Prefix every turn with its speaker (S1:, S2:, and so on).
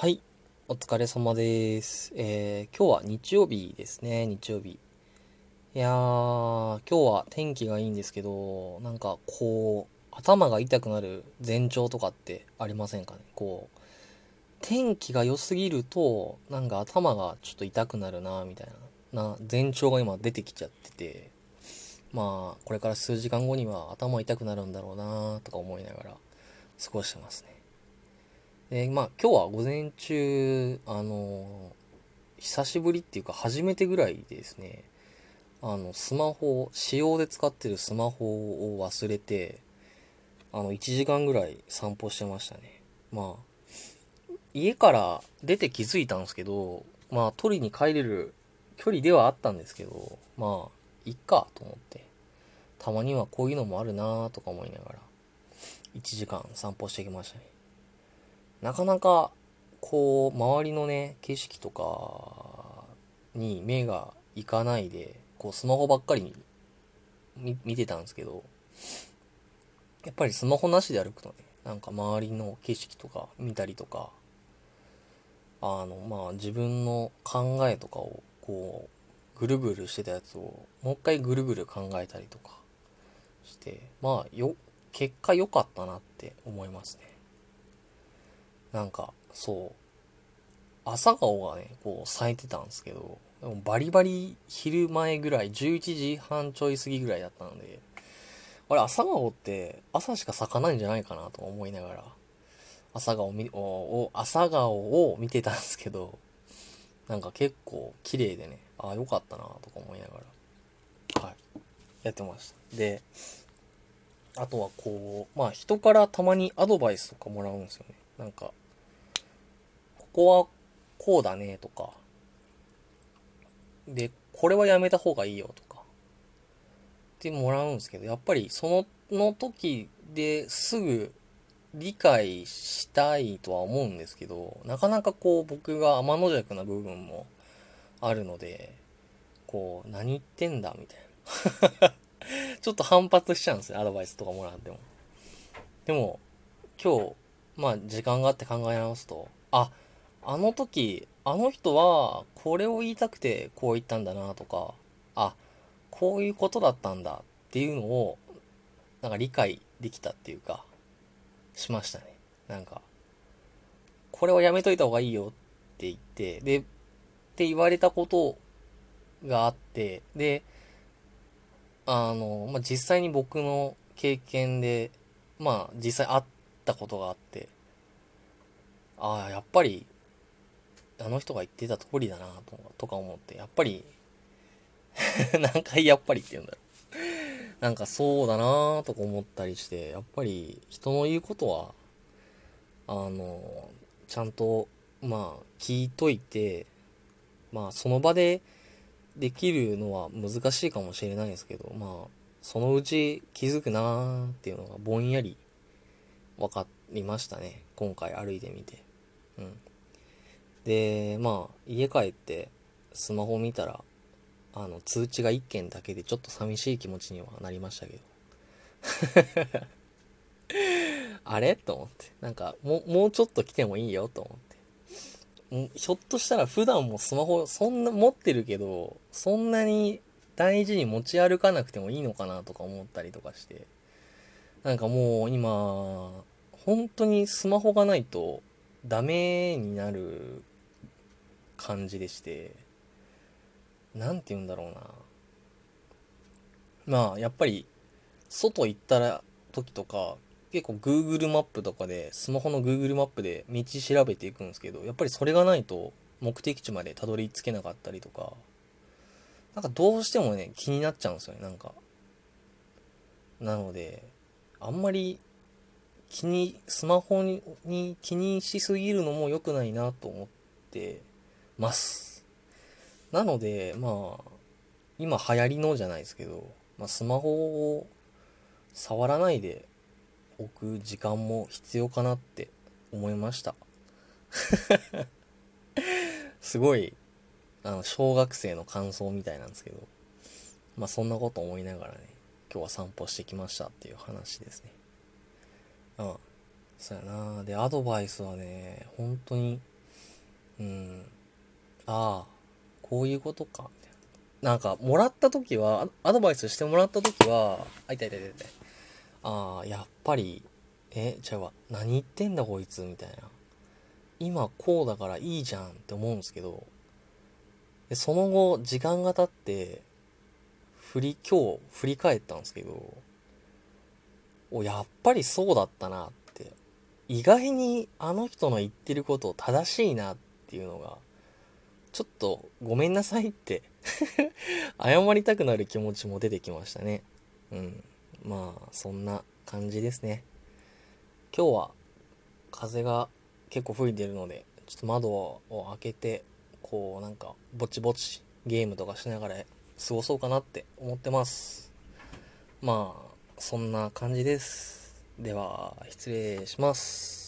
S1: はい、お疲れ様です。えー、今日は日曜日ですね、日曜日。いやー、今日は天気がいいんですけど、なんかこう、頭が痛くなる前兆とかってありませんかね？こう、天気が良すぎると、なんか頭がちょっと痛くなるな、みたいな、な、前兆が今出てきちゃってて、まあ、これから数時間後には頭痛くなるんだろうな、とか思いながら過ごしてますね。で、まあ今日は午前中、あの、久しぶりっていうか初めてぐらいですね、あの、スマホ、使用で使ってるスマホを忘れて、あの、1時間ぐらい散歩してましたね。まあ、家から出て気づいたんですけど、まあ取りに帰れる距離ではあったんですけど、まあ、いっかと思って、たまにはこういうのもあるなとか思いながら、1時間散歩してきましたね。なかなか、こう、周りのね、景色とかに目がいかないで、こう、スマホばっかり見見てたんですけど、やっぱりスマホなしで歩くとね、なんか周りの景色とか見たりとか、あの、まあ、自分の考えとかを、こう、ぐるぐるしてたやつを、もう一回ぐるぐる考えたりとかして、まあ、よ、結果良かったなって思いますね。なんか、そう。朝顔がね、こう咲いてたんですけど、でもバリバリ昼前ぐらい、11時半ちょい過ぎぐらいだったので、あれ朝顔って朝しか咲かないんじゃないかなと思いながら、朝顔み、おお朝顔を見てたんですけど、なんか結構綺麗でね、ああ、よかったなとか思いながら、はい、やってました。で、あとはこう、まあ人からたまにアドバイスとかもらうんですよね。なんか、ここはこうだねとか、で、これはやめた方がいいよとか、ってもらうんですけど、やっぱりそのの時ですぐ理解したいとは思うんですけど、なかなかこう僕が天の弱な部分もあるので、こう、何言ってんだみたいな。ちょっと反発しちゃうんですよ、アドバイスとかもらっても。でも、今日、まあ時間があって考え直すと、あ、あの時、あの人はこれを言いたくてこう言ったんだなとか、あ、こういうことだったんだっていうのを、なんか理解できたっていうか、しましたね。なんか、これはやめといた方がいいよって言って、で、って言われたことがあって、で、あの、まあ、実際に僕の経験で、まあ、実際会ったことがあって、ああ、やっぱり、あの人が言ってた通りだなと、とか思って、やっぱり、何回やっぱりって言うんだろう。なんかそうだなとか思ったりして、やっぱり人の言うことは、あの、ちゃんと、まあ、聞いといて、まあ、その場でできるのは難しいかもしれないですけど、まあ、そのうち気づくなーっていうのがぼんやり分かりましたね。今回歩いてみて。うん。で、まあ、家帰ってスマホ見たら、あの、通知が1件だけでちょっと寂しい気持ちにはなりましたけど。あれ？と思って。なんか、もう、もうちょっと来てもいいよと思って。ひょっとしたら普段もスマホそんな持ってるけど、そんなに大事に持ち歩かなくてもいいのかなとか思ったりとかして。なんかもう今、本当にスマホがないとダメになる感じでして、なんて言うんだろうな。まあ、やっぱり、外行ったら時とか、結構 Google マップとかで、スマホの Google マップで道調べていくんですけど、やっぱりそれがないと目的地までたどり着けなかったりとか、なんかどうしてもね、気になっちゃうんですよね、なんか。なので、あんまり気に、スマホにに気にしすぎるのも良くないなと思ってます。なので、まあ、今流行りのじゃないですけど、まあ、スマホを触らないで置く時間も必要かなって思いました。すごい、あの、小学生の感想みたいなんですけど、まあそんなこと思いながらね、今日は散歩してきましたっていう話ですね。うん。そうやなで、アドバイスはね、本当に、うん。ああ、こういうことか、みたいな。なんか、もらった時は、アドバイスしてもらった時は、あ、い痛い痛い痛い。ああ、やっぱり、え、じゃあ、何言ってんだこいつ、みたいな。今こうだからいいじゃんって思うんですけど、でその後、時間が経って、振り、今日振り返ったんですけど、お、やっぱりそうだったなって。意外にあの人の言ってること正しいなっていうのが、ちょっとごめんなさいって 謝りたくなる気持ちも出てきましたね。うん。まあ、そんな感じですね。今日は風が結構吹いてるので、ちょっと窓を開けて、こうなんかぼちぼちゲームとかしながら過ごそうかなって思ってます。まあ、そんな感じです。では、失礼します。